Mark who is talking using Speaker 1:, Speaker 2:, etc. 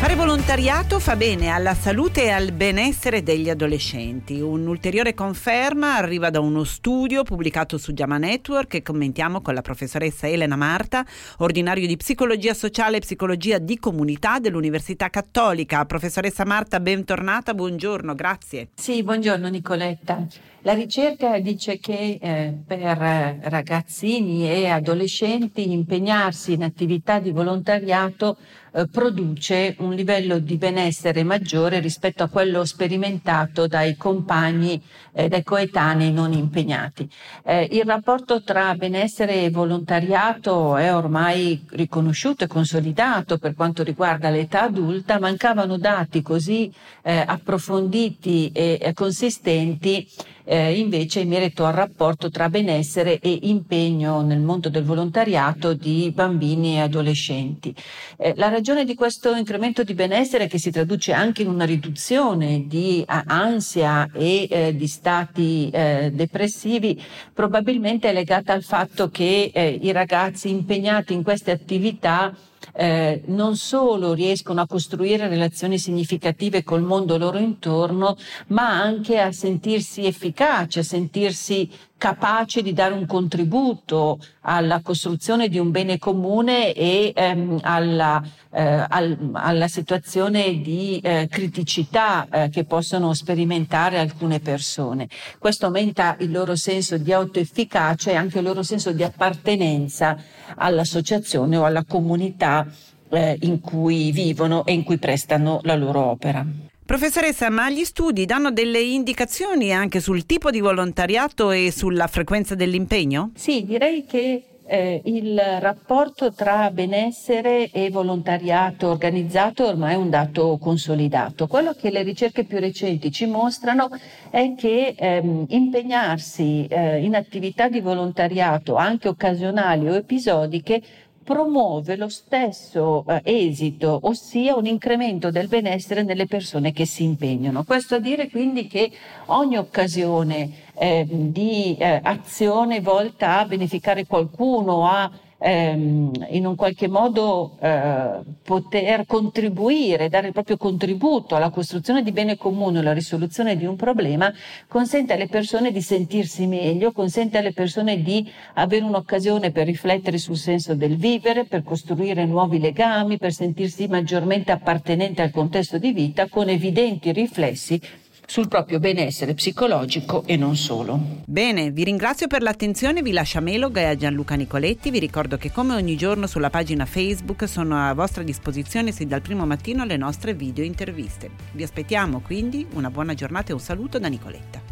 Speaker 1: Fare volontariato fa bene alla salute e al benessere degli adolescenti. Un'ulteriore conferma arriva da uno studio pubblicato su Giama Network che commentiamo con la professoressa Elena Marta, ordinario di psicologia sociale e psicologia di comunità dell'Università Cattolica. Professoressa Marta, bentornata, buongiorno, grazie.
Speaker 2: Sì, buongiorno Nicoletta. La ricerca dice che eh, per ragazzini e adolescenti impegnarsi in attività di volontariato eh, produce un livello di benessere maggiore rispetto a quello sperimentato dai compagni, eh, dai coetanei non impegnati. Eh, il rapporto tra benessere e volontariato è ormai riconosciuto e consolidato per quanto riguarda l'età adulta, mancavano dati così eh, approfonditi e consistenti eh, invece in merito al rapporto tra benessere e impegno nel mondo del volontariato di bambini e adolescenti. Eh, la ragione di questo incremento di benessere che si traduce anche in una riduzione di ansia e eh, di stati eh, depressivi probabilmente è legata al fatto che eh, i ragazzi impegnati in queste attività eh, non solo riescono a costruire relazioni significative col mondo loro intorno, ma anche a sentirsi efficaci, a sentirsi capaci di dare un contributo alla costruzione di un bene comune e ehm, alla, eh, al, alla, situazione di eh, criticità eh, che possono sperimentare alcune persone. Questo aumenta il loro senso di autoefficacia e anche il loro senso di appartenenza all'associazione o alla comunità eh, in cui vivono e in cui prestano la loro opera.
Speaker 1: Professoressa, ma gli studi danno delle indicazioni anche sul tipo di volontariato e sulla frequenza dell'impegno?
Speaker 2: Sì, direi che eh, il rapporto tra benessere e volontariato organizzato ormai è un dato consolidato. Quello che le ricerche più recenti ci mostrano è che ehm, impegnarsi eh, in attività di volontariato, anche occasionali o episodiche, promuove lo stesso eh, esito, ossia un incremento del benessere nelle persone che si impegnano. Questo a dire quindi che ogni occasione eh, di eh, azione volta a beneficare qualcuno, a ehm, in un qualche modo eh, poter contribuire, dare il proprio contributo alla costruzione di bene comune, alla risoluzione di un problema, consente alle persone di sentirsi meglio, consente alle persone di avere un'occasione per riflettere sul senso del vivere, per costruire nuovi legami, per sentirsi maggiormente appartenente al contesto di vita con evidenti riflessi sul proprio benessere psicologico e non solo.
Speaker 1: Bene, vi ringrazio per l'attenzione, vi lascio a Melog e a Gianluca Nicoletti, vi ricordo che come ogni giorno sulla pagina Facebook sono a vostra disposizione sin dal primo mattino le nostre video interviste. Vi aspettiamo quindi, una buona giornata e un saluto da Nicoletta.